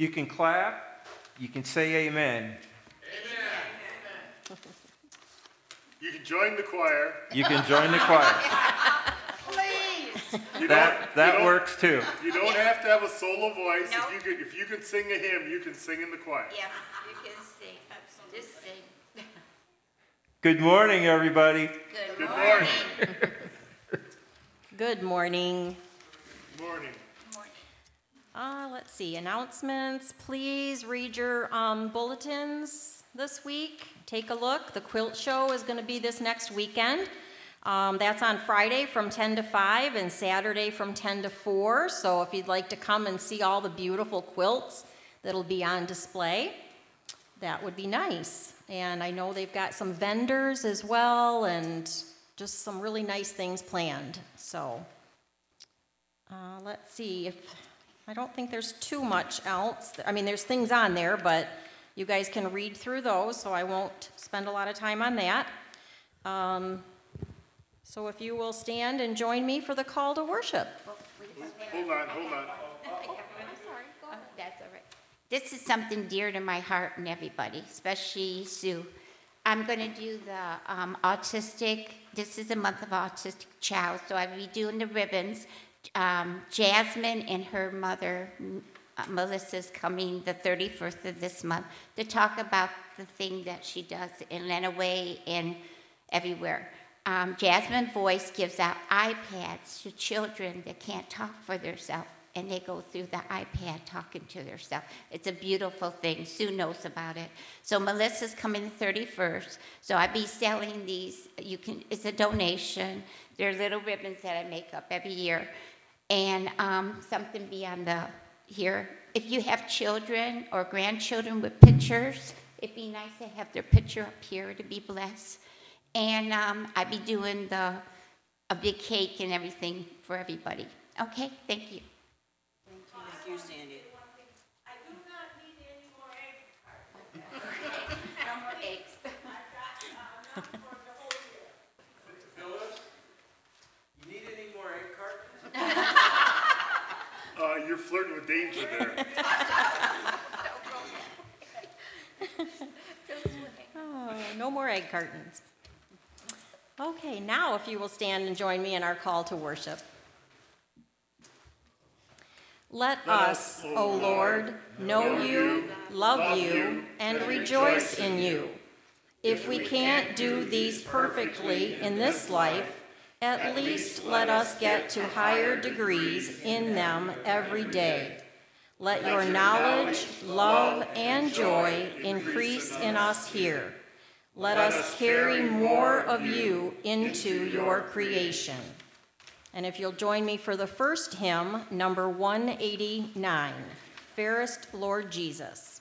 You can clap, you can say amen. Amen. You can join the choir. You can join the choir. Please. You That, don't- you that works too. You don't have to have a solo voice. No. If you could, if you can sing a hymn, you can sing in the choir. Yeah, you can sing. Just sing. Good morning, everybody. Good Good morning. morning. Good morning. Morning. Uh, let's see, announcements. Please read your um, bulletins this week. Take a look. The quilt show is going to be this next weekend. Um, that's on Friday from 10 to 5 and Saturday from 10 to 4. So if you'd like to come and see all the beautiful quilts that'll be on display, that would be nice. And I know they've got some vendors as well and just some really nice things planned. So uh, let's see if, I don't think there's too much else. I mean, there's things on there, but you guys can read through those, so I won't spend a lot of time on that. Um, So if you will stand and join me for the call to worship. Hold on, hold on. Oh, That's all right. This is something dear to my heart and everybody, especially Sue. I'm going to do the um, autistic, this is a month of autistic child, so I'll be doing the ribbons. Um, Jasmine and her mother, uh, Melissa's coming the 31st of this month to talk about the thing that she does in Lenawee and everywhere. Um, Jasmine Voice gives out iPads to children that can't talk for themselves, and they go through the iPad talking to themselves. It's a beautiful thing. Sue knows about it. So Melissa's coming the 31st. So I be selling these. You can. It's a donation. They're little ribbons that I make up every year, and um, something be on the here. If you have children or grandchildren with pictures, it'd be nice to have their picture up here to be blessed. And um, I be doing the a big cake and everything for everybody. Okay, thank you. Thank you, Sandy. No more eggs. Phyllis, you need any more egg cartons? Uh, you're flirting with danger there. Oh, no more egg cartons. Okay, now if you will stand and join me in our call to worship. Let us, O Lord, know you, love you, and rejoice in you. If we can't do these perfectly in this life, at least let us get to higher degrees in them every day. Let your knowledge, love, and joy increase in us here. Let us carry more of you into your creation. And if you'll join me for the first hymn, number 189, Fairest Lord Jesus.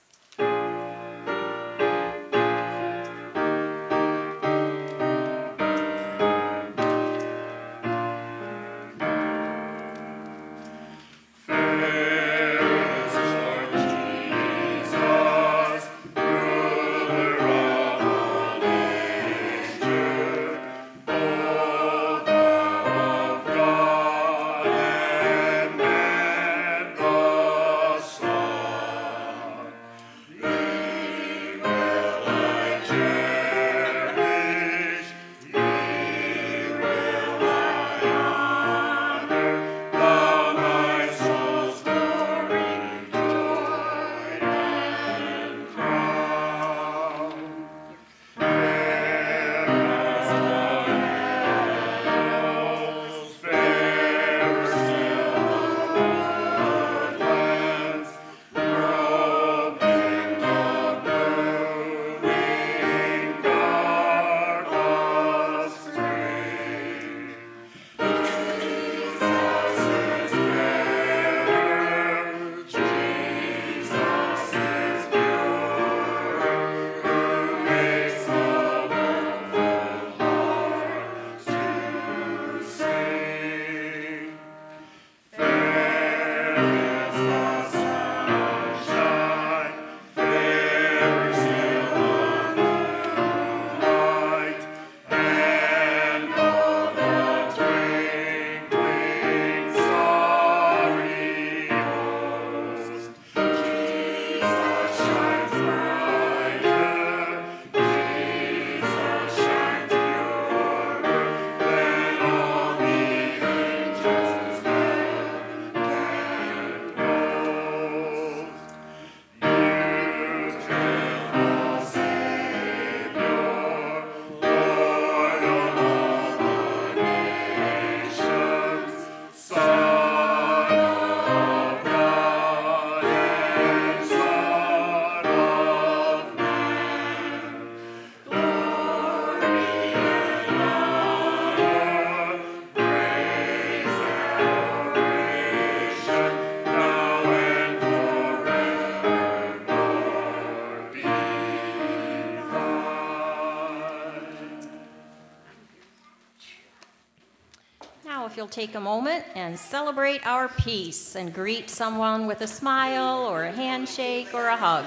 Take a moment and celebrate our peace and greet someone with a smile or a handshake or a hug.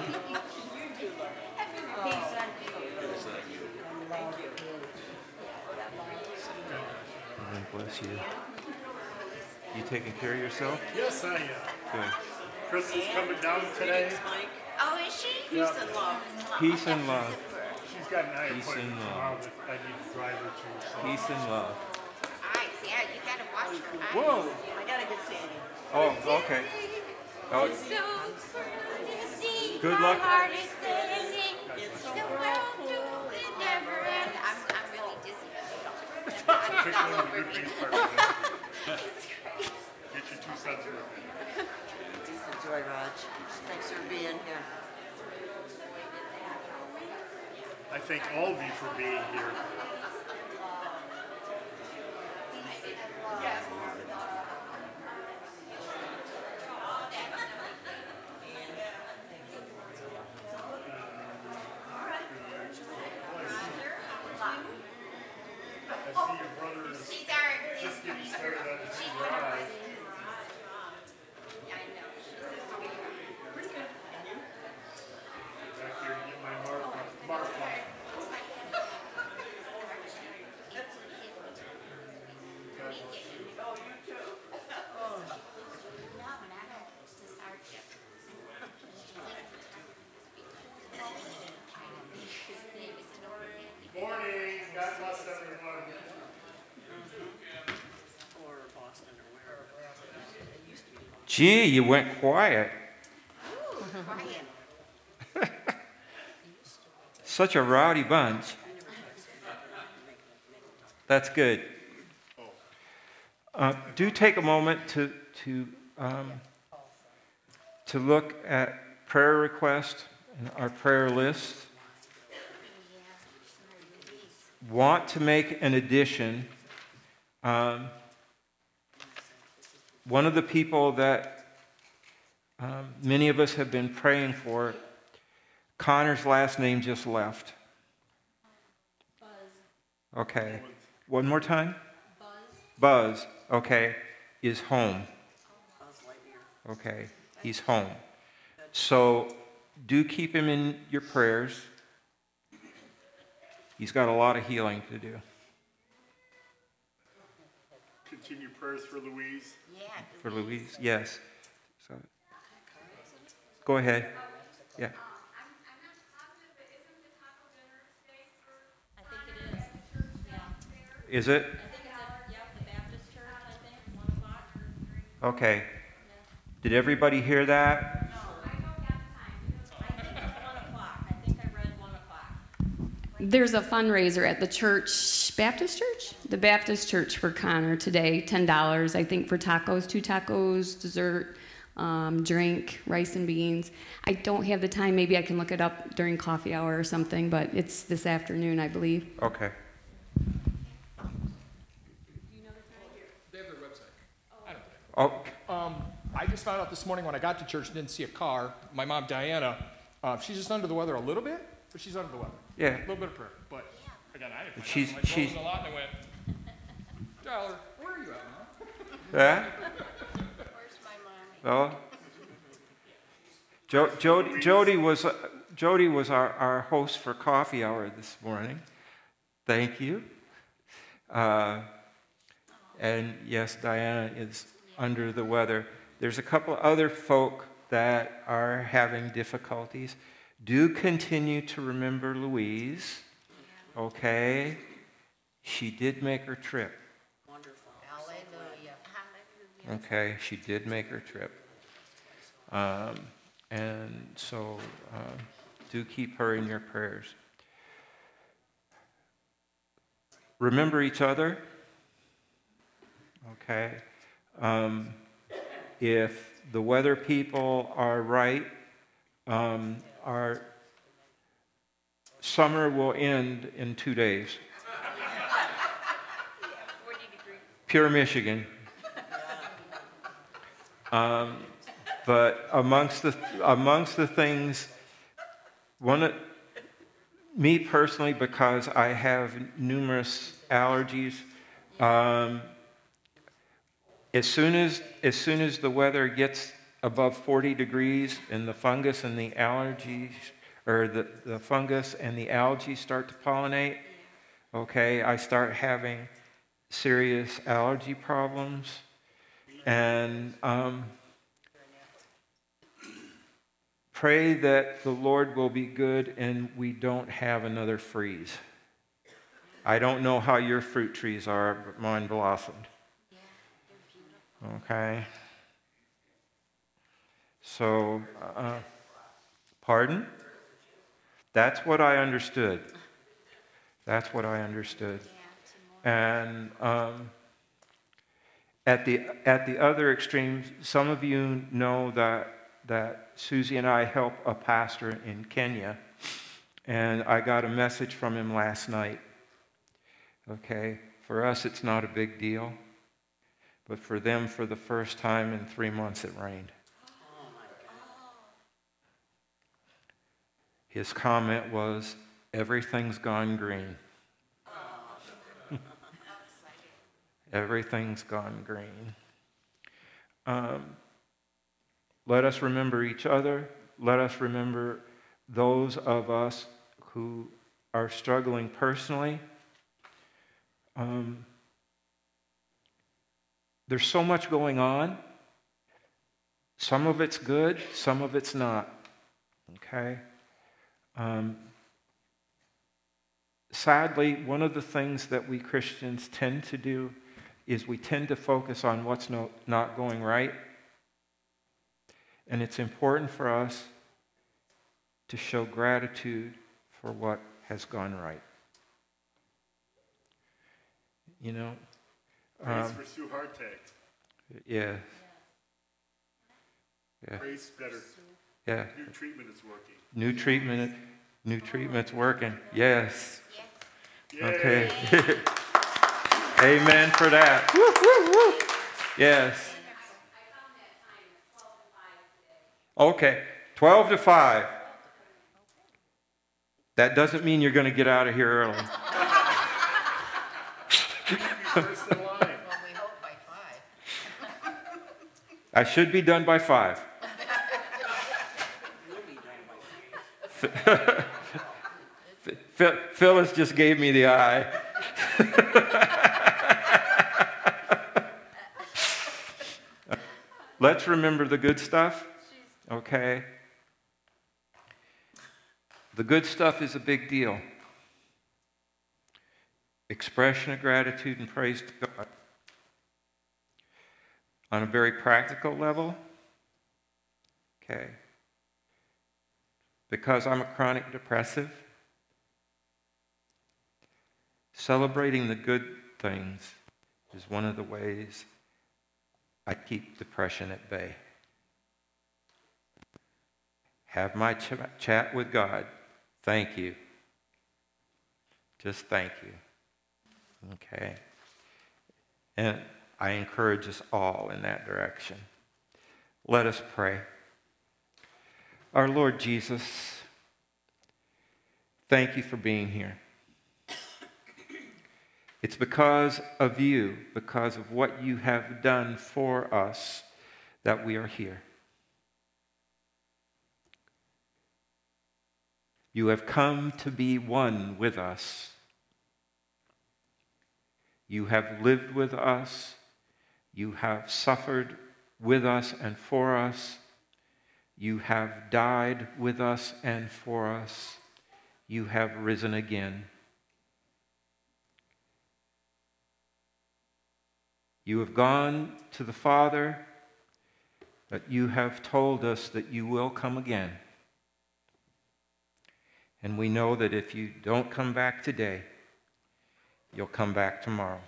God bless you. You taking care of yourself? Yes, I am. Good. Chris is coming down today. Mike. Oh, is she? Peace and love. Peace and love. She's got an eye Peace and love. I need to drive her to. Peace and love. Eyes, yeah, you gotta watch her eyes. Whoa. I gotta get Sandy. Oh, okay. Oh, So pretty to see Good my luck. heart is standing. It's so The world to it never end. I'm, I'm really dizzy. Pick one of the good things part of it. Get your two cents worth. Enjoy, Raj. Thanks for being here. I thank all of you for being here. I see your brother is She's our, just getting started on his she's one of our, drive. I know, she's a sweetheart. Back here to get my Martha. Martha. No, not her, it's the sergeant. His name is Norman. Morning. God bless everyone. Or Boston or wherever. It used to be Boston. Gee, you went quiet. Such a rowdy bunch. That's good. Uh, do take a moment to, to, um, to look at prayer requests and our prayer list. Want to make an addition. Um, one of the people that um, many of us have been praying for, Connor's last name just left. Okay. One more time? Buzz. okay, is home. Okay, he's home. So do keep him in your prayers. He's got a lot of healing to do. Continue prayers for Louise. Yeah. For Louise, yes. So, go ahead. Yeah. Uh, I think it is. Yeah. Is it? I think it's at, the Baptist church, I think, one o'clock. Okay. Did everybody hear that? I think it's one o'clock. I think I read one o'clock. There's a fundraiser at the church, Baptist church? The Baptist church for Connor today, $10, I think, for tacos, two tacos, dessert, um, drink, rice and beans. I don't have the time. Maybe I can look it up during coffee hour or something, but it's this afternoon, I believe. Okay. They have their website. I Oh. Um, I just found out this morning when I got to church and didn't see a car. My mom Diana, uh, she's just under the weather a little bit, but she's under the weather. Yeah. A little bit of prayer, but again, I didn't. Find She's- out. My she's- she's a lot, and I went, Dollar, where are you at, mom? yeah? Where's my mommy? Well, Jo- Jody, Jody was, uh, Jody was our, our host for coffee hour this morning. Thank you. Uh, and yes, Diana is under the weather. There's a couple other folk that are having difficulties. Do continue to remember Louise, okay? She did make her trip. Wonderful. Hallelujah. Okay, she did make her trip. Um, and so um, do keep her in your prayers. Remember each other. Okay. Um, if the weather people are right, um, our summer will end in two days. Pure Michigan. Um, but amongst the amongst the things, one of, me personally, because I have numerous allergies, um, as soon as, as soon as the weather gets above 40 degrees and the fungus and the allergies, or the, the fungus and the algae start to pollinate, okay, I start having serious allergy problems. And um, pray that the Lord will be good and we don't have another freeze. I don't know how your fruit trees are, but mine blossomed. Okay? So, uh, pardon? That's what I understood. That's what I understood. And um, at, the, at the other extreme, some of you know that, that Susie and I help a pastor in Kenya. And I got a message from him last night. Okay? For us, it's not a big deal. But for them, for the first time in three months, it rained. His comment was, Everything's gone green. Everything's gone green. Um, let us remember each other. Let us remember those of us who are struggling personally. Um, there's so much going on. Some of it's good, some of it's not. Okay? Um, sadly, one of the things that we Christians tend to do is we tend to focus on what's no, not going right. And it's important for us to show gratitude for what has gone right. You know? Praise Um, for Sue Hardtack. yeah. Yeah. Praise better. Yeah. New treatment is working. New treatment, new treatment's working. Yes. Yay. Okay. Amen for that. Woo, woo, woo. Yes. Okay. 12 to 5. That doesn't mean you're going to get out of here early. First in line. Well, we hope by five. I should be done by 5. Phyllis just gave me the eye. Let's remember the good stuff, okay? The good stuff is a big deal. Expression of gratitude and praise to God. On a very practical level, okay, because I'm a chronic depressive, celebrating the good things is one of the ways I keep depression at bay. Have my ch- chat with God. Thank you. Just thank you. Okay. And I encourage us all in that direction. Let us pray. Our Lord Jesus, thank you for being here. It's because of you, because of what you have done for us, that we are here. You have come to be one with us. You have lived with us. You have suffered with us and for us. You have died with us and for us. You have risen again. You have gone to the Father, but you have told us that you will come again. And we know that if you don't come back today, you'll come back tomorrow.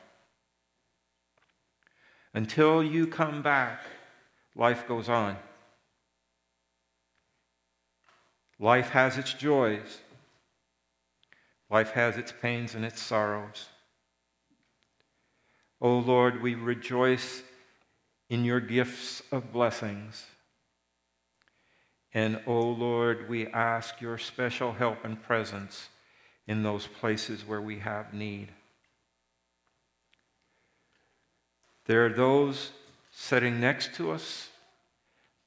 Until you come back, life goes on. Life has its joys. Life has its pains and its sorrows. O oh Lord, we rejoice in your gifts of blessings. And, O oh Lord, we ask your special help and presence in those places where we have need. There are those sitting next to us.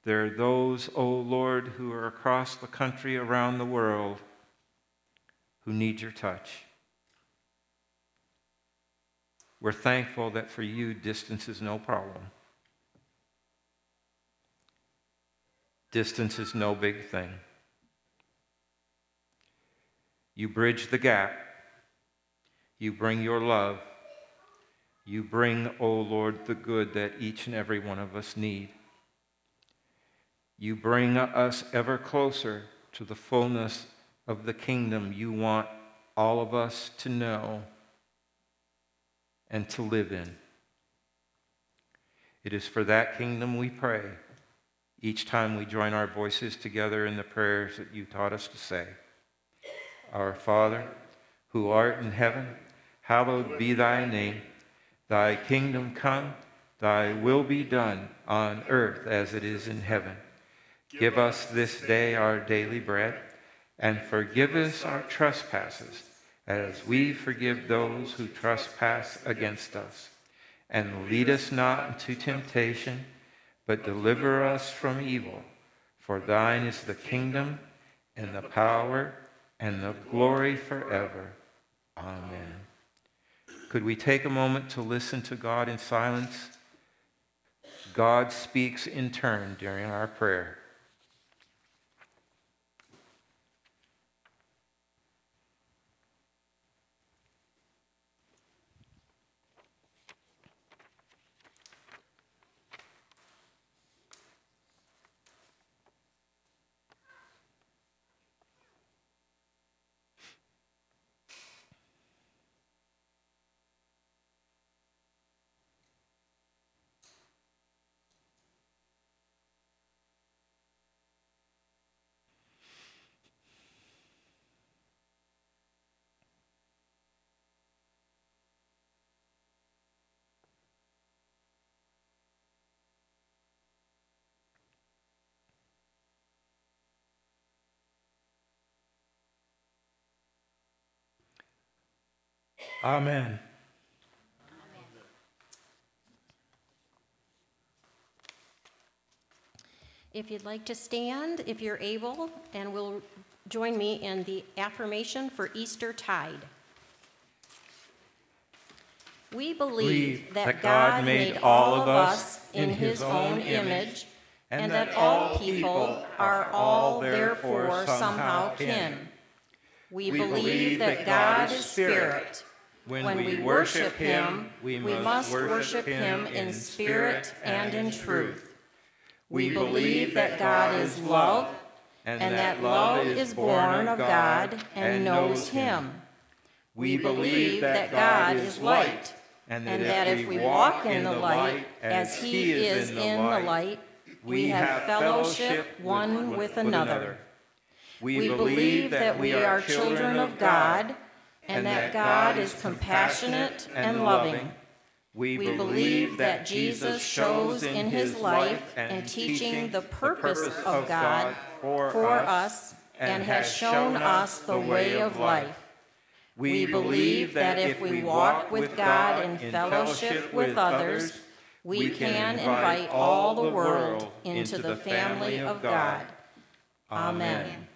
There are those, O oh Lord, who are across the country, around the world, who need your touch. We're thankful that for you, distance is no problem. Distance is no big thing. You bridge the gap. You bring your love. You bring, O oh Lord, the good that each and every one of us need. You bring us ever closer to the fullness of the kingdom you want all of us to know and to live in. It is for that kingdom we pray each time we join our voices together in the prayers that you taught us to say. Our Father, who art in heaven, hallowed be thy name. Thy kingdom come, thy will be done on earth as it is in heaven. Give us this day our daily bread, and forgive us our trespasses, as we forgive those who trespass against us. And lead us not into temptation, but deliver us from evil. For thine is the kingdom, and the power, and the glory forever. Amen. Could we take a moment to listen to God in silence? God speaks in turn during our prayer. Amen. If you'd like to stand, if you're able, and will join me in the affirmation for Easter tide. We believe that God made all of us in his own image, and that all people are all therefore somehow kin. We believe that God is spirit when, when we, we worship him, we must worship him in spirit and in truth. We believe that God is love, and that love is born of God and knows him. We believe that God is light, and that if we walk in the light as he is in the light, we have fellowship one with another. We believe that we are children of God and that God is compassionate and loving. We believe that Jesus shows in his life and teaching the purpose of God for us and has shown us the way of life. We believe that if we walk with God in fellowship with others, we can invite all the world into the family of God. Amen.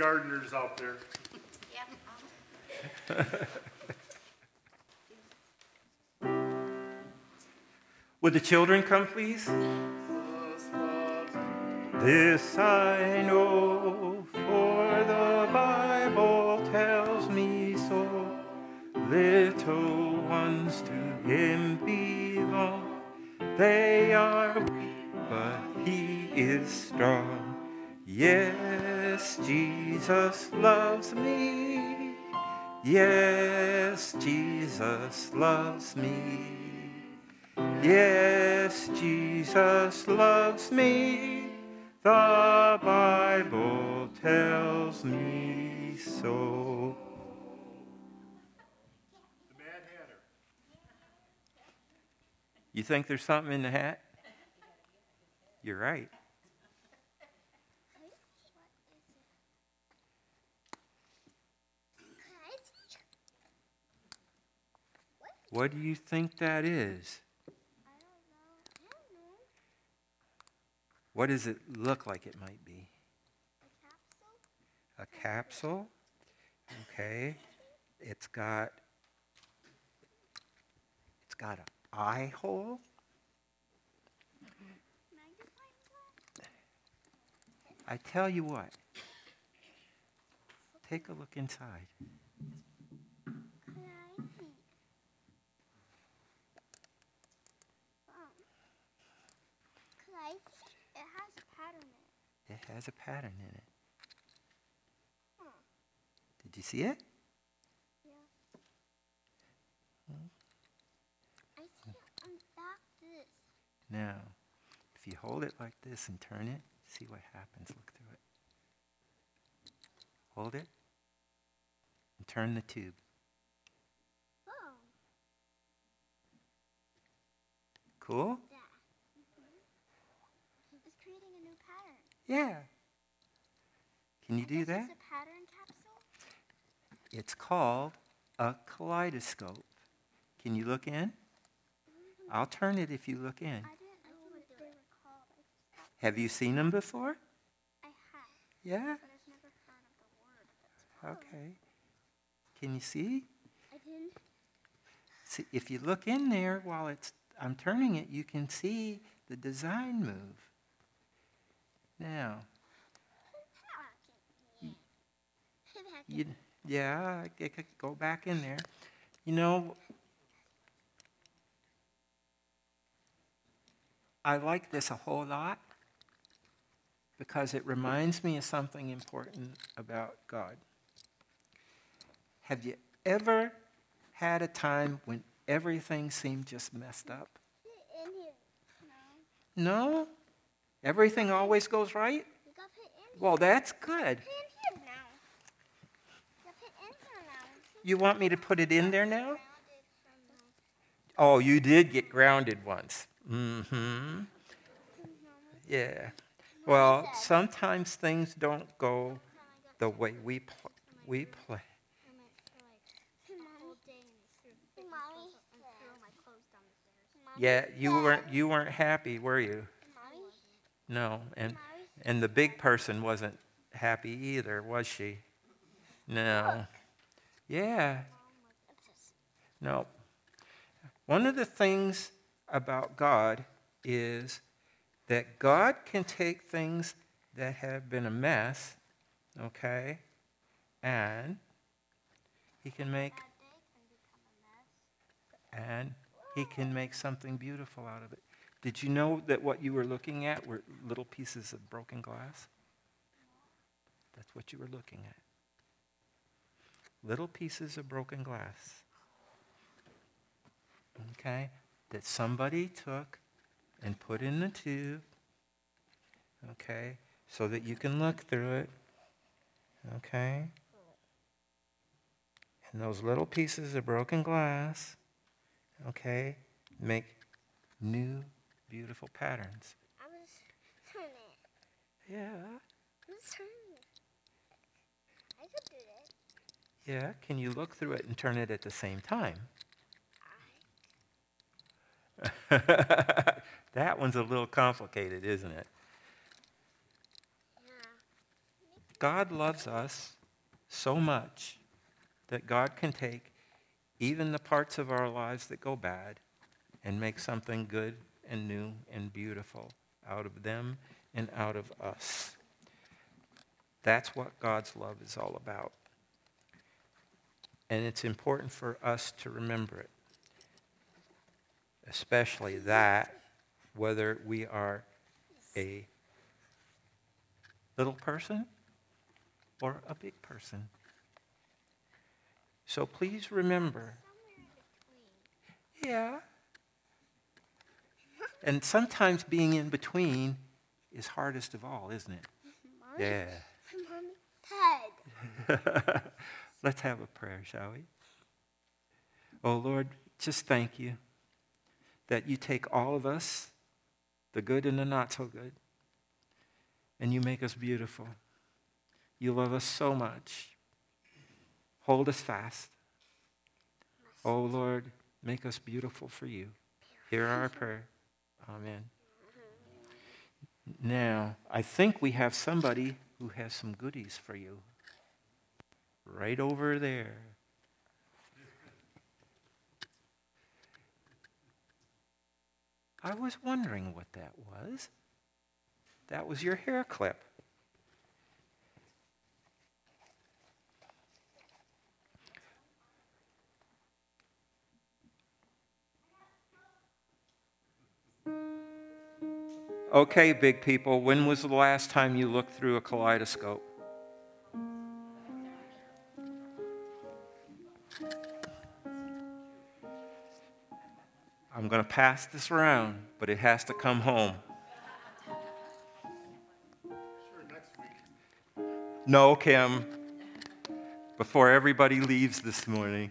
Gardeners out there. Would the children come, please? This I know, for the Bible tells me so. Little ones to him belong. They are weak, but he is strong. Yes, Jesus loves me. Yes, Jesus loves me. Yes, Jesus loves me. The Bible tells me so. The Mad Hatter. You think there's something in the hat? You're right. What do you think that is? What does it look like it might be? A capsule. A capsule? Okay. It's got it's got an eye hole. I tell you what. Take a look inside. It has a pattern in it. It has a pattern in it. Did you see it? Yeah. I see it on this. Now, if you hold it like this and turn it, see what happens. Look through it. Hold it and turn the tube. Oh, Cool? that. It's creating a new pattern. Yeah. Can you do Is that? a pattern capsule? It's called a kaleidoscope. Can you look in? Mm-hmm. I'll turn it if you look in. I didn't know what they were called. Have you seen them before? I have, Yeah? but I've never heard of the word. That's. Okay. Can you see? I didn't. See, if you look in there while it's I'm turning it, you can see the design move. Now, you, yeah, I could go back in there. You know, I like this a whole lot because it reminds me of something important about God. Have you ever had a time when everything seemed just messed up? No. No? Everything always goes right? You got put in Well, that's good. Put in here now. You got put in here now. It's You want me to put it in there now? grounded from my Oh, you did get grounded once. Mm-hmm. Yeah. Well, sometimes things don't go the way we pl- we play. Yeah, you weren't you weren't happy, were you? No, and and the big person wasn't happy either, was she? No. Yeah. No. One of the things about God is that God can take things that have been a mess, okay, and He can make and He can make something beautiful out of it. Did you know that what you were looking at were little pieces of broken glass? That's what you were looking at. Little pieces of broken glass. Okay? That somebody took and put in the tube. Okay? So that you can look through it. Okay? And those little pieces of broken glass, okay, make new beautiful patterns. I was turning it. Yeah. I was turning it. I could do that. Yeah. Can you look through it and turn it at the same time? that one's a little complicated, isn't it? God loves us so much that God can take even the parts of our lives that go bad and make something good and new and beautiful out of them and out of us. That's what God's love is all about. And it's important for us to remember it, especially that, whether we are a little person or a big person. So please remember. Yeah. And sometimes being in between is hardest of all, isn't it? Mommy, Yeah. Head. Let's have a prayer, shall we? Oh Lord, just thank you that you take all of us, the good and the not so good, and you make us beautiful. You love us so much. Hold us fast. Oh Lord, make us beautiful for you. Hear our prayer. Amen. Now, I think we have somebody who has some goodies for you. Right over there. I was wondering what that was. That was your hair clip. Okay, big people, when was the last time you looked through a kaleidoscope? I'm going to pass this around, but it has to come home. No, Kim, before everybody leaves this morning.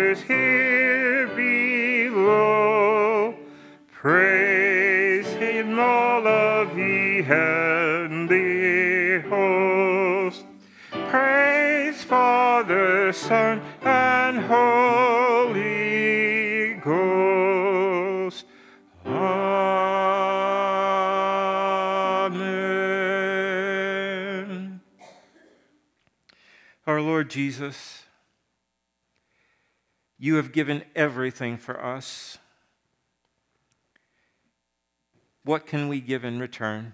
you have given everything for us. What can we give in return?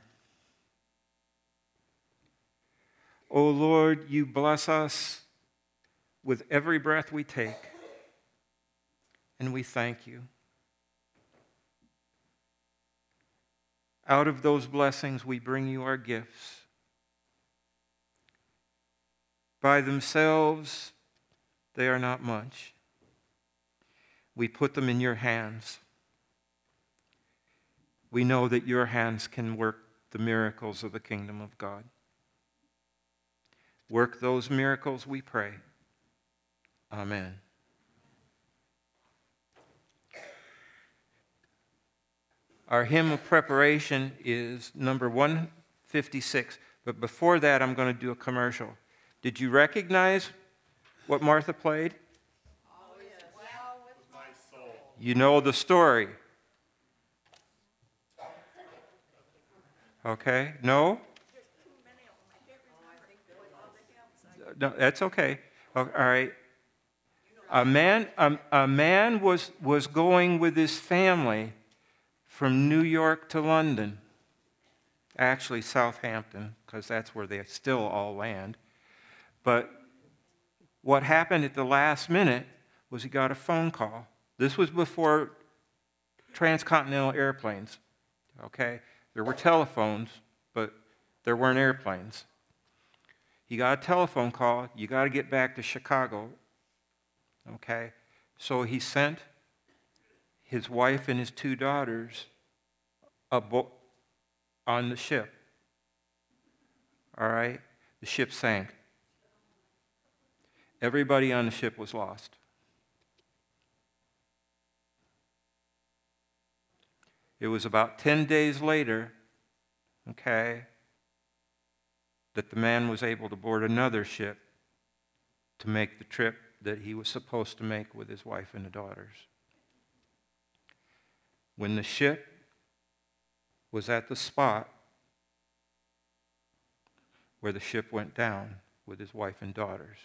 O oh Lord, you bless us with every breath we take, and we thank you. Out of those blessings, we bring you our gifts. By themselves, they are not much. We put them in your hands. We know that your hands can work the miracles of the kingdom of God. Work those miracles, we pray. Amen. Our hymn of preparation is number 156. But before that, I'm going to do a commercial. Did you recognize what Martha played? You know the story. Okay? No? No, that's okay. All right. A man, a, a man was, was going with his family from New York to London, actually Southampton, because that's where they still all land. But what happened at the last minute was he got a phone call. This was before transcontinental airplanes, okay? There were telephones, but there weren't airplanes. He got a telephone call. You got to get back to Chicago. Okay? So he sent his wife and his two daughters bo- on the ship. All right? The ship sank. Everybody on the ship was lost. It was about 10 days later, okay, that the man was able to board another ship to make the trip that he was supposed to make with his wife and the daughters. When the ship was at the spot where the ship went down with his wife and daughters,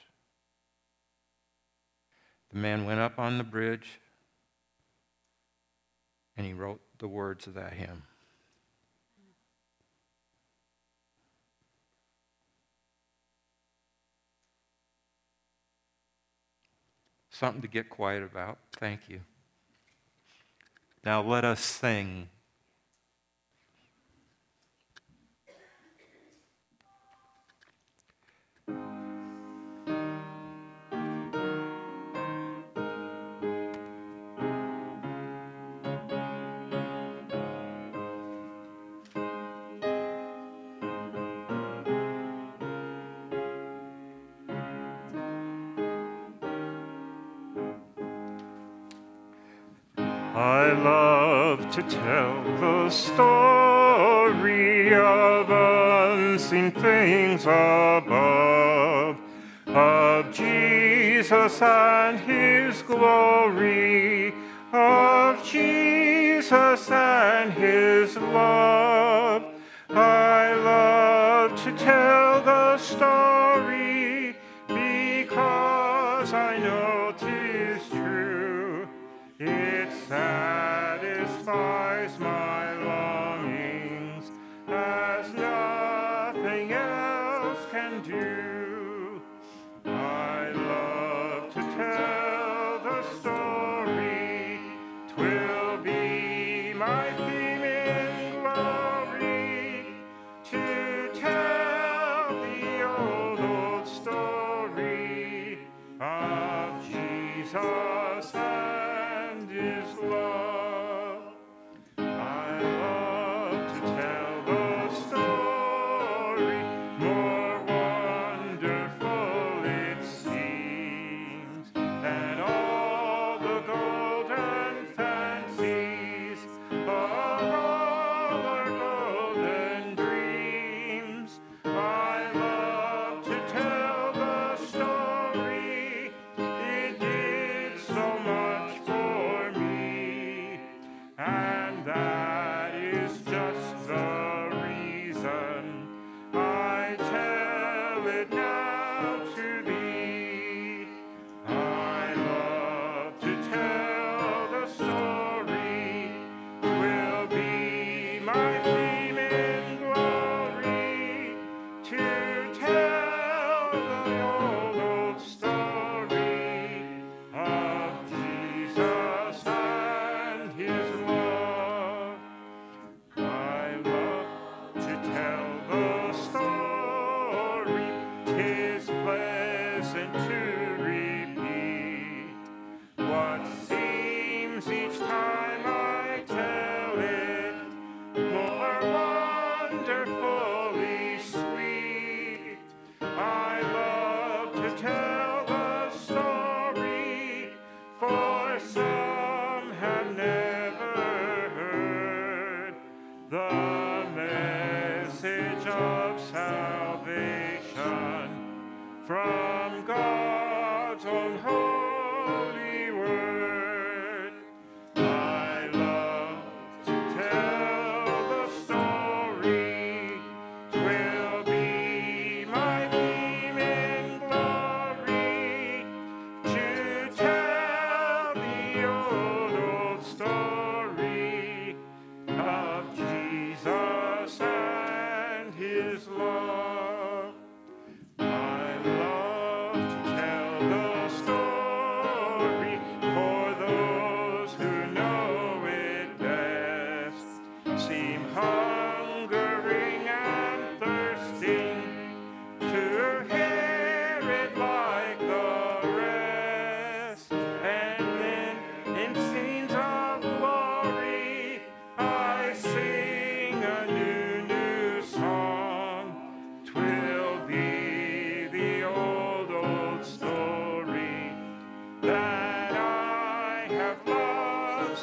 the man went up on the bridge and he wrote the words of that hymn. Something to get quiet about. Thank you. Now let us sing. Things above, of Jesus and his glory, of Jesus and his love.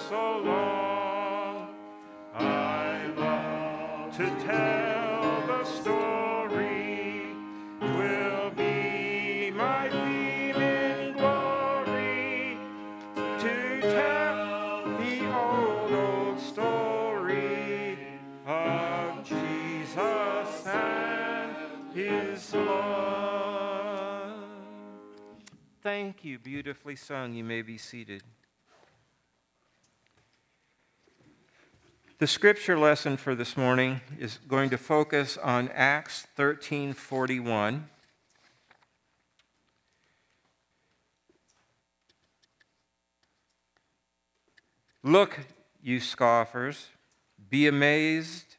So long. I love to tell the story. Twill be my theme in glory to tell the old, old story of Jesus and his love. Thank you, beautifully sung. You may be seated. The scripture lesson for this morning is going to focus on Acts 13:41. Look, you scoffers, be amazed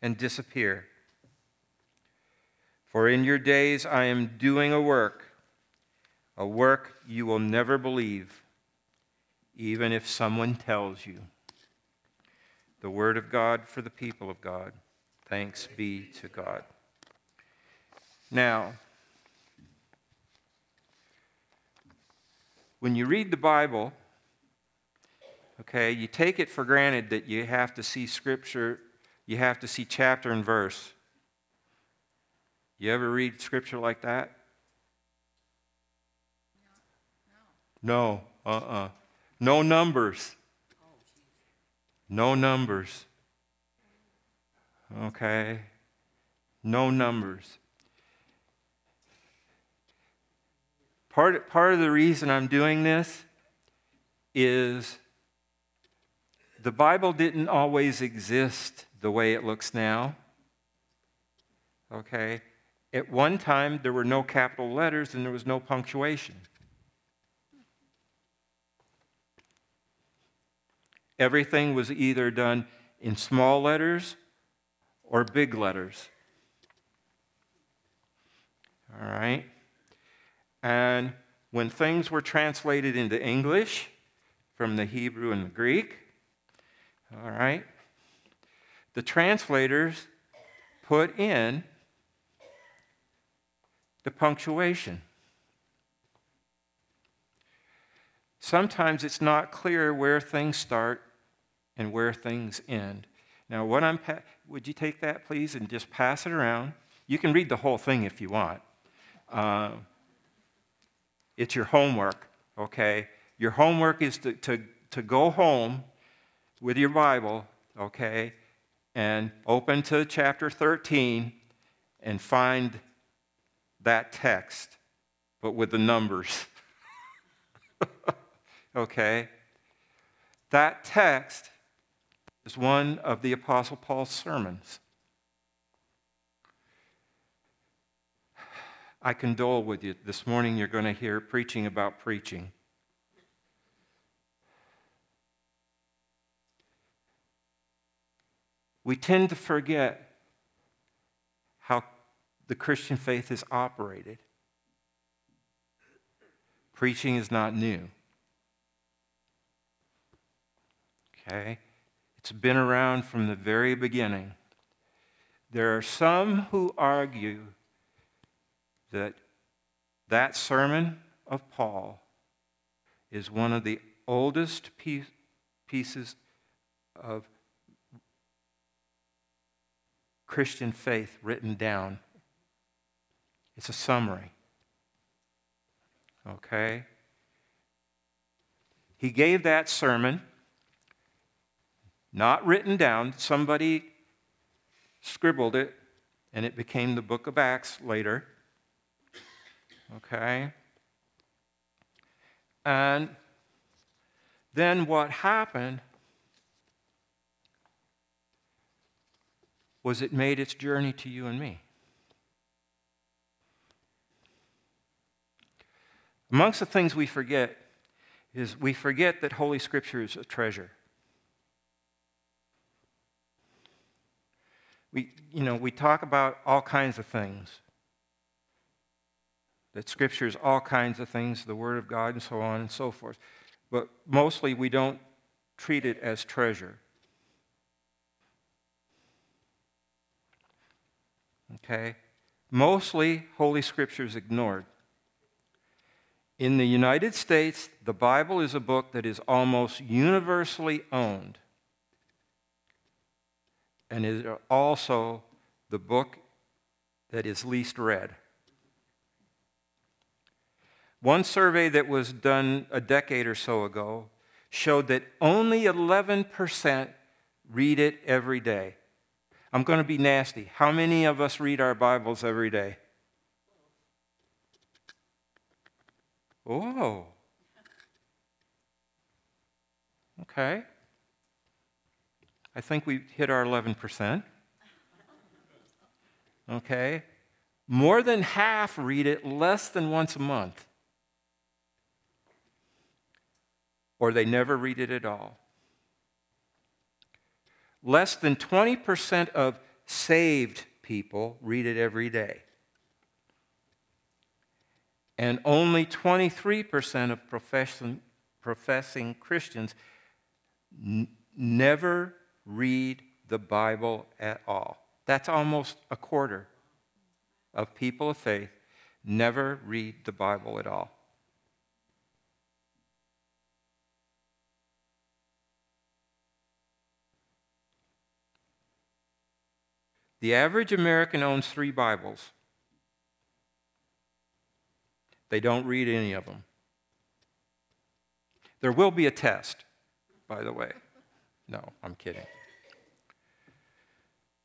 and disappear. For in your days I am doing a work, a work you will never believe, even if someone tells you. The word of God for the people of God. Thanks be to God. Now, when you read the Bible, okay, you take it for granted that you have to see scripture, you have to see chapter and verse. You ever read scripture like that? No, uh uh uh. No numbers. No numbers. Okay? No numbers. Part, part of the reason I'm doing this is the Bible didn't always exist the way it looks now. Okay? At one time, there were no capital letters and there was no punctuation. Everything was either done in small letters or big letters. All right? And when things were translated into English from the Hebrew and the Greek, all right, the translators put in the punctuation. Sometimes it's not clear where things start and where things end. Now, what I'm, pa- would you take that, please, and just pass it around? You can read the whole thing if you want. Uh, it's your homework, okay? Your homework is to, to, to go home with your Bible, okay, and open to chapter 13 and find that text, but with the numbers. okay? That text is one of the Apostle Paul's sermons. I condole with you. This morning you're going to hear preaching about preaching. We tend to forget how the Christian faith is operated. Preaching is not new. Okay? It's been around from the very beginning. There are some who argue that that sermon of Paul is one of the oldest pieces of Christian faith written down. It's a summary. Okay? He gave that sermon, not written down. Somebody scribbled it, and it became the book of Acts later. Okay? And then what happened was it made its journey to you and me. Amongst the things we forget is we forget that Holy Scripture is a treasure. We, you know, we talk about all kinds of things. That Scripture is all kinds of things, the Word of God, and so on and so forth. But mostly we don't treat it as treasure. Okay? Mostly Holy Scripture is ignored. In the United States, the Bible is a book that is almost universally owned and is also the book that is least read. One survey that was done a decade or so ago showed that only 11% read it every day. I'm going to be nasty. How many of us read our Bibles every day? Oh. Okay. I think we hit our 11%. Okay. More than half read it less than once a month. Or they never read it at all. Less than 20% of saved people read it every day. And only 23% of professing, professing Christians n- never read the Bible at all. That's almost a quarter of people of faith never read the Bible at all. The average American owns three Bibles. They don't read any of them. There will be a test, by the way. No, I'm kidding.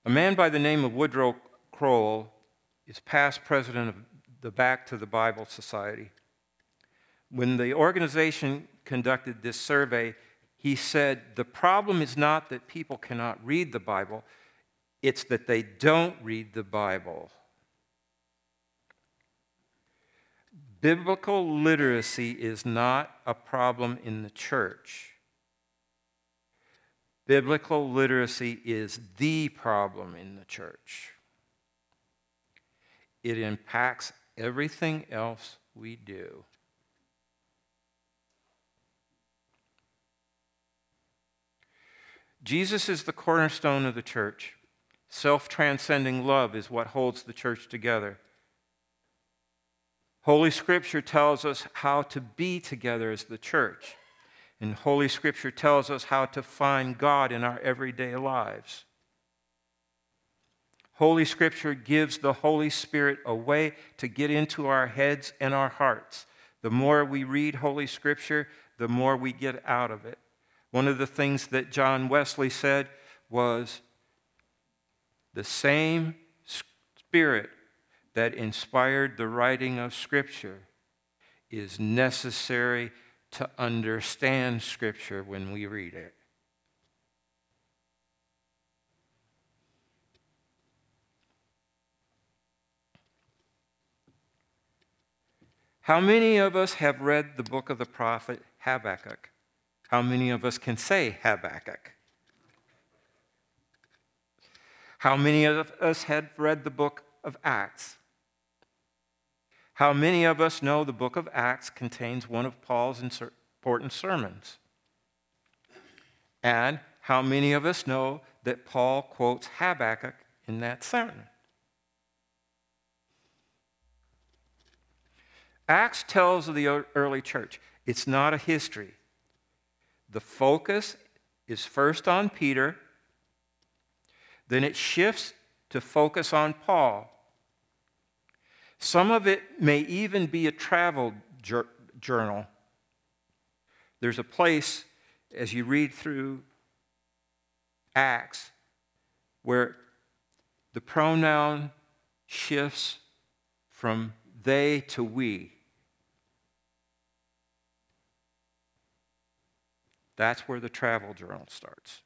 A man by the name of Woodrow Kroll is past president of the Back to the Bible Society. When the organization conducted this survey, he said the problem is not that people cannot read the Bible, it's that they don't read the Bible. Biblical literacy is not a problem in the church. Biblical literacy is the problem in the church. It impacts everything else we do. Jesus is the cornerstone of the church. Self transcending love is what holds the church together. Holy Scripture tells us how to be together as the church. And Holy Scripture tells us how to find God in our everyday lives. Holy Scripture gives the Holy Spirit a way to get into our heads and our hearts. The more we read Holy Scripture, the more we get out of it. One of the things that John Wesley said was the same Spirit that inspired the writing of Scripture is necessary to understand Scripture when we read it. How many of us have read the book of the prophet Habakkuk? How many of us can say Habakkuk? How many of us had read the book of Acts? How many of us know the book of Acts contains one of Paul's important sermons? And how many of us know that Paul quotes Habakkuk in that sermon? Acts tells of the early church. It's not a history. The focus is first on Peter, then it shifts to focus on Paul. Some of it may even be a travel journal. There's a place, as you read through Acts, where the pronoun shifts from they to we. That's where the travel journal starts.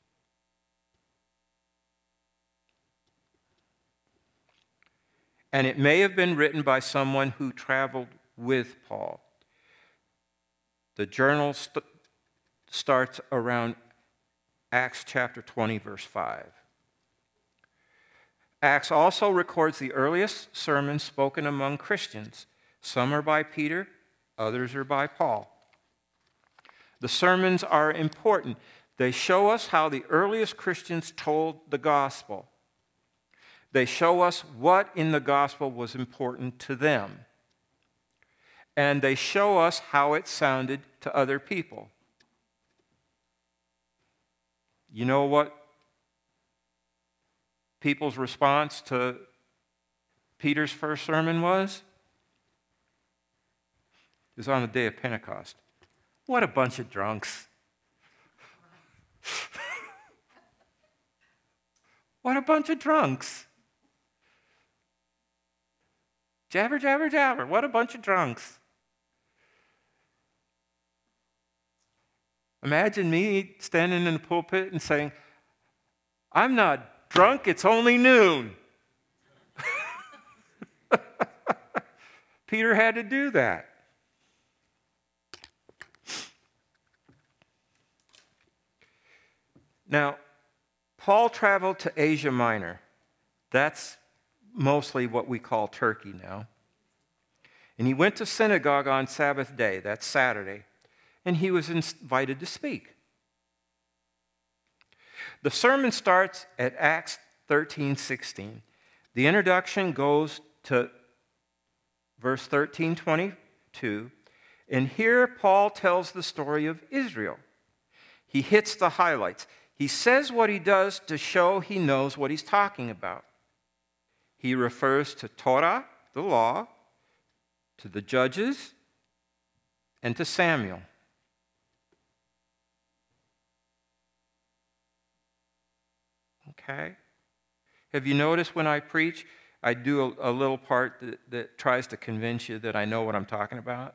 And it may have been written by someone who traveled with Paul. The journal st- starts around Acts chapter 20, verse 5. Acts also records the earliest sermons spoken among Christians. Some are by Peter, others are by Paul. The sermons are important. They show us how the earliest Christians told the gospel. They show us what in the gospel was important to them. And they show us how it sounded to other people. You know what people's response to Peter's first sermon was? It was on the day of Pentecost. What a bunch of drunks. what a bunch of drunks. Jabber, jabber, jabber. What a bunch of drunks. Imagine me standing in the pulpit and saying, I'm not drunk, it's only noon. Peter had to do that. Now, Paul traveled to Asia Minor. That's mostly what we call Turkey now. And he went to synagogue on Sabbath day, that's Saturday, and he was invited to speak. The sermon starts at Acts 13 16. The introduction goes to verse 13 22. And here Paul tells the story of Israel. He hits the highlights. He says what he does to show he knows what he's talking about. He refers to Torah, the law, to the judges, and to Samuel. Okay? Have you noticed when I preach, I do a, a little part that, that tries to convince you that I know what I'm talking about?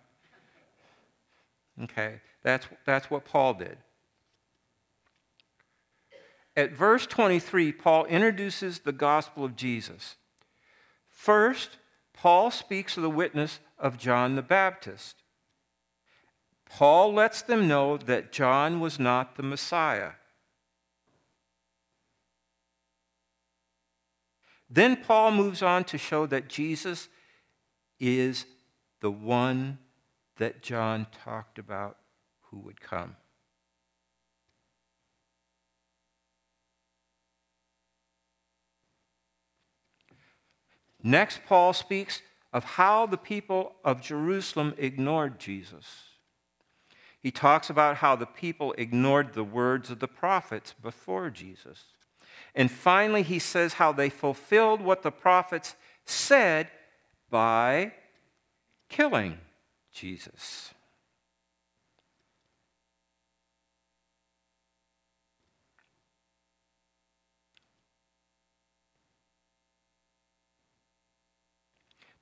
Okay, that's, that's what Paul did. At verse 23, Paul introduces the gospel of Jesus. First, Paul speaks of the witness of John the Baptist. Paul lets them know that John was not the Messiah. Then Paul moves on to show that Jesus is the one that John talked about who would come. Next, Paul speaks of how the people of Jerusalem ignored Jesus. He talks about how the people ignored the words of the prophets before Jesus. And finally, he says how they fulfilled what the prophets said by killing Jesus.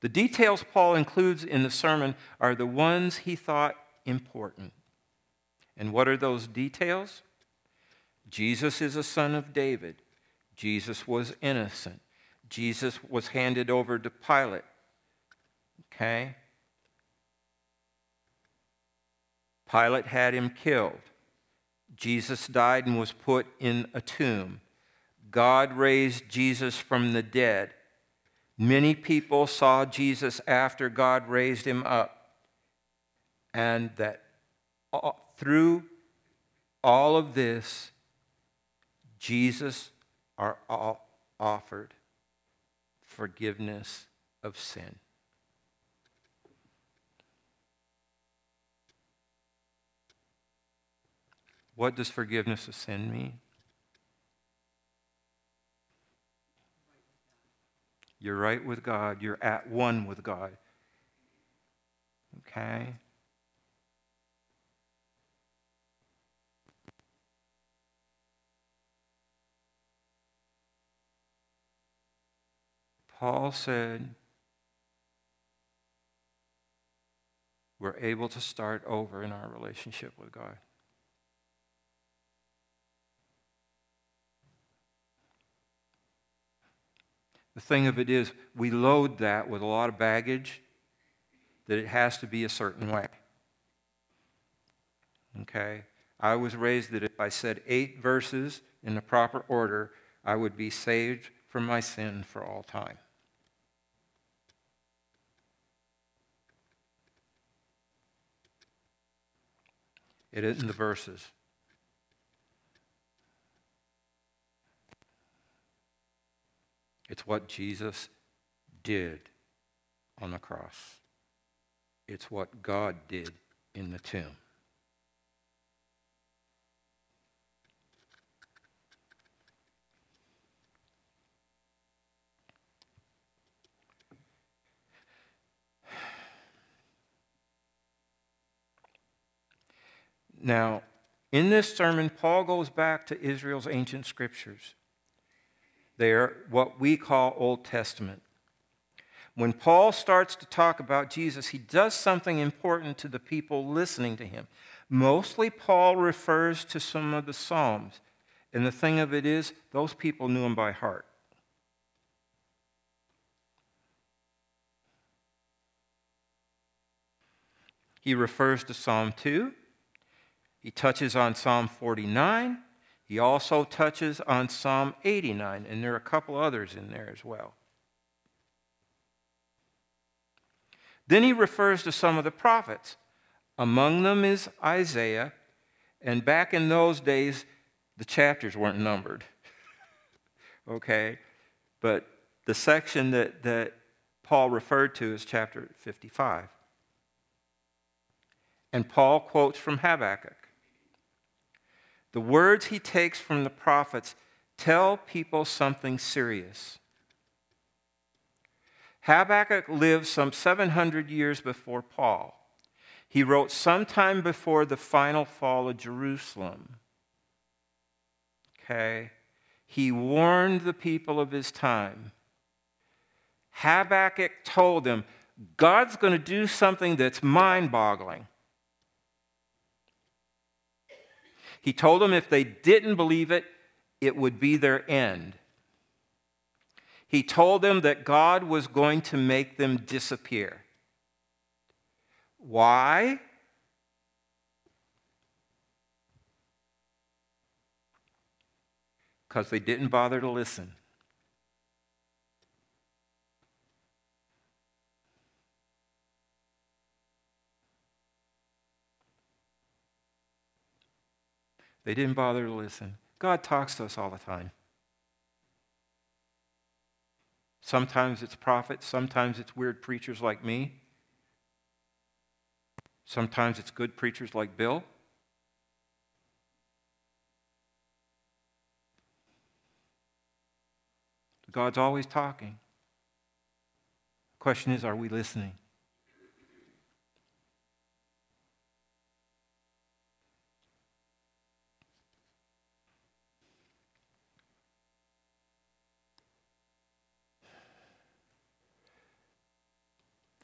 The details Paul includes in the sermon are the ones he thought important. And what are those details? Jesus is a son of David. Jesus was innocent. Jesus was handed over to Pilate. Okay? Pilate had him killed. Jesus died and was put in a tomb. God raised Jesus from the dead. Many people saw Jesus after God raised him up, and that through all of this, Jesus are offered forgiveness of sin. What does forgiveness of sin mean? You're right with God. You're at one with God. Okay? Paul said, we're able to start over in our relationship with God. The thing of it is, we load that with a lot of baggage that it has to be a certain way. Okay? I was raised that if I said eight verses in the proper order, I would be saved from my sin for all time. It isn't the verses. It's what Jesus did on the cross. It's what God did in the tomb. Now, in this sermon, Paul goes back to Israel's ancient scriptures. They are what we call Old Testament. When Paul starts to talk about Jesus, he does something important to the people listening to him. Mostly, Paul refers to some of the Psalms. And the thing of it is, those people knew him by heart. He refers to Psalm 2. He touches on Psalm 49. He also touches on Psalm 89, and there are a couple others in there as well. Then he refers to some of the prophets. Among them is Isaiah, and back in those days, the chapters weren't numbered. okay? But the section that, that Paul referred to is chapter 55. And Paul quotes from Habakkuk. The words he takes from the prophets tell people something serious. Habakkuk lived some 700 years before Paul. He wrote sometime before the final fall of Jerusalem. Okay? He warned the people of his time. Habakkuk told them, God's going to do something that's mind boggling. He told them if they didn't believe it, it would be their end. He told them that God was going to make them disappear. Why? Because they didn't bother to listen. They didn't bother to listen. God talks to us all the time. Sometimes it's prophets, sometimes it's weird preachers like me. Sometimes it's good preachers like Bill. God's always talking. The question is are we listening?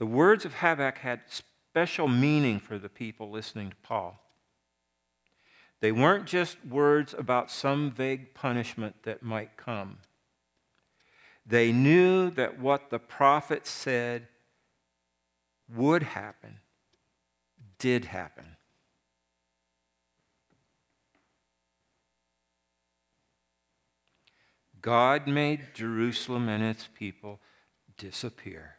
The words of Habakkuk had special meaning for the people listening to Paul. They weren't just words about some vague punishment that might come. They knew that what the prophet said would happen did happen. God made Jerusalem and its people disappear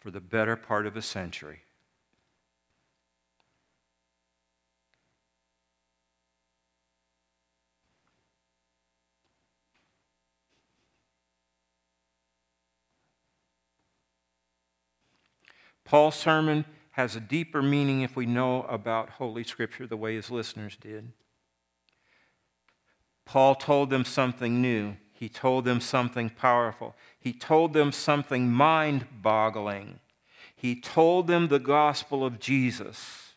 for the better part of a century. Paul's sermon has a deeper meaning if we know about Holy Scripture the way his listeners did. Paul told them something new he told them something powerful. He told them something mind boggling. He told them the gospel of Jesus.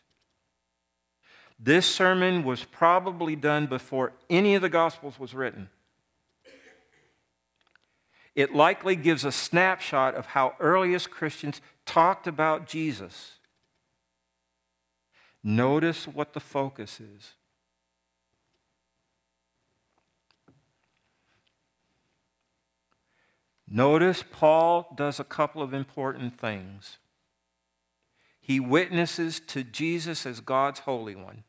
This sermon was probably done before any of the gospels was written. It likely gives a snapshot of how earliest Christians talked about Jesus. Notice what the focus is. Notice Paul does a couple of important things. He witnesses to Jesus as God's Holy One.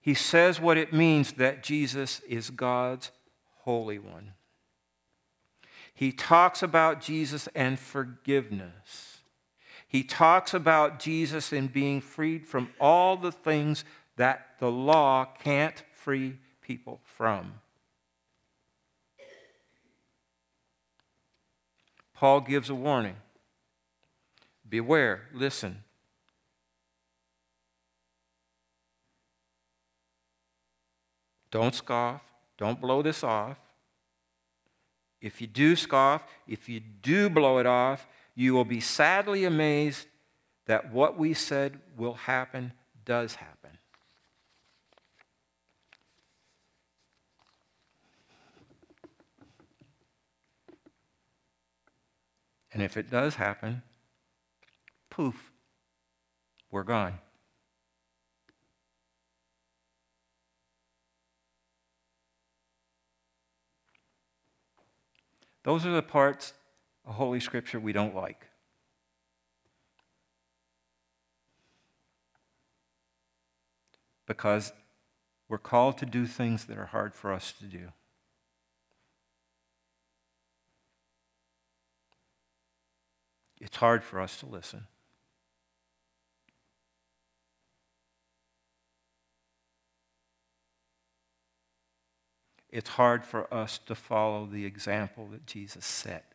He says what it means that Jesus is God's Holy One. He talks about Jesus and forgiveness. He talks about Jesus and being freed from all the things that the law can't free people from. Paul gives a warning Beware, listen. Don't scoff, don't blow this off. If you do scoff, if you do blow it off, you will be sadly amazed that what we said will happen does happen. And if it does happen, poof, we're gone. Those are the parts of Holy Scripture we don't like. Because we're called to do things that are hard for us to do. It's hard for us to listen. It's hard for us to follow the example that Jesus set.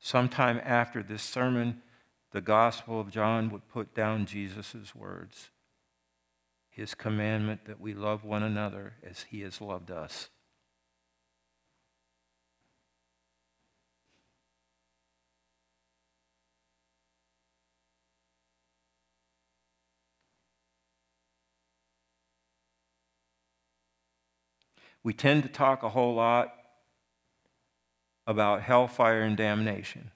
Sometime after this sermon, the Gospel of John would put down Jesus' words his commandment that we love one another as he has loved us. We tend to talk a whole lot about hellfire and damnation.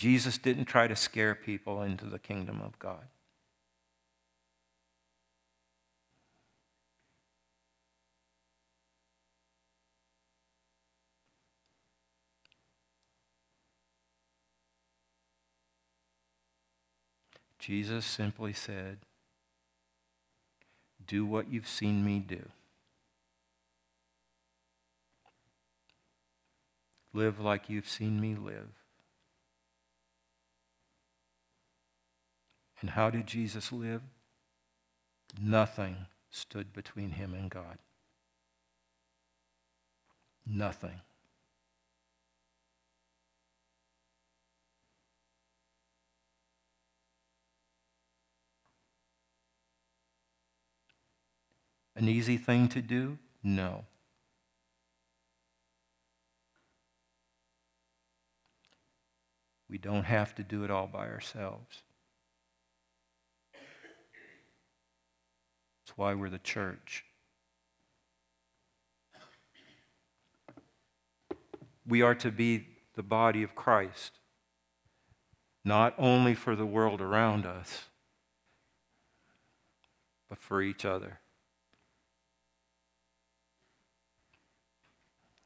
Jesus didn't try to scare people into the kingdom of God. Jesus simply said, Do what you've seen me do. Live like you've seen me live. And how did Jesus live? Nothing stood between him and God. Nothing. An easy thing to do? No. We don't have to do it all by ourselves. That's why we're the church. We are to be the body of Christ, not only for the world around us, but for each other.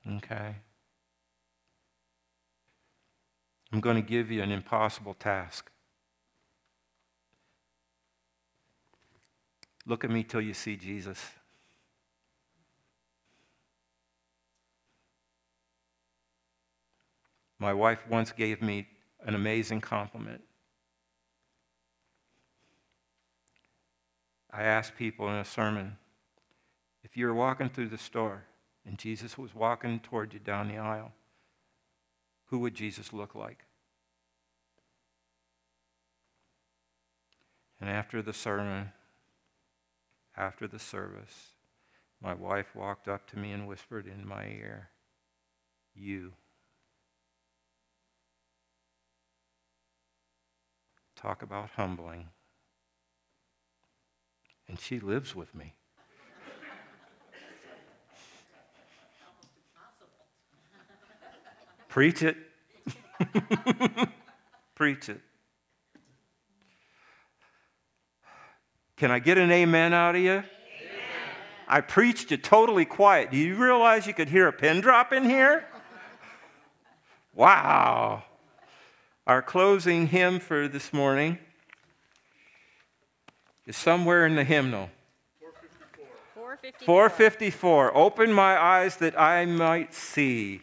Okay? I'm going to give you an impossible task. Look at me till you see Jesus. My wife once gave me an amazing compliment. I asked people in a sermon if you were walking through the store and Jesus was walking toward you down the aisle, who would Jesus look like? And after the sermon, after the service, my wife walked up to me and whispered in my ear, You. Talk about humbling. And she lives with me. Preach it. Preach it. Can I get an amen out of you? Amen. I preached it totally quiet. Do you realize you could hear a pin drop in here? Wow. Our closing hymn for this morning is somewhere in the hymnal. 454. 454. Open my eyes that I might see.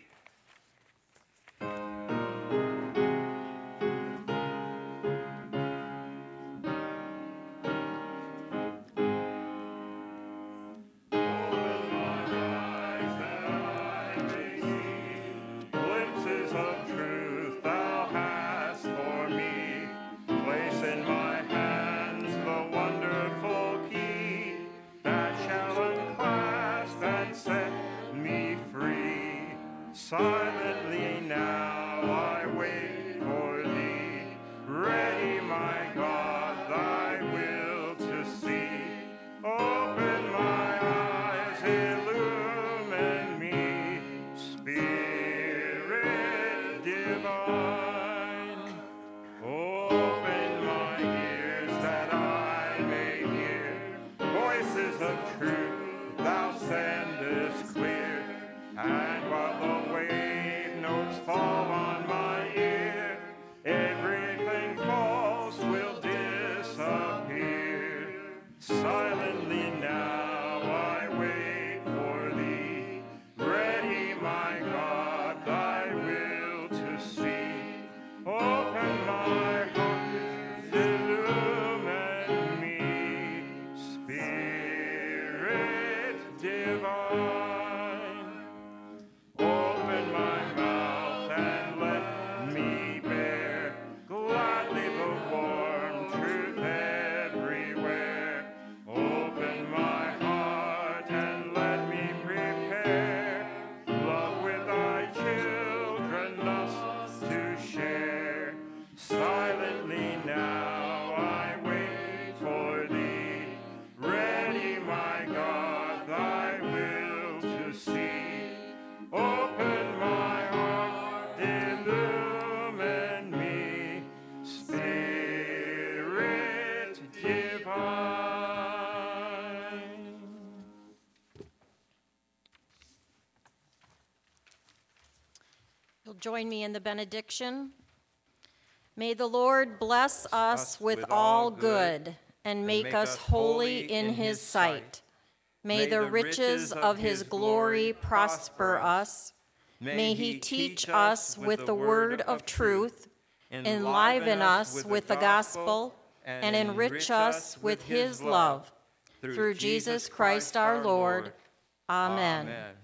Join me in the benediction. May the Lord bless us with all good and make us holy in his sight. May the riches of his glory prosper us. May he teach us with the word of truth, enliven us with the gospel, and enrich us with his love. Through Jesus Christ our Lord. Amen. Amen.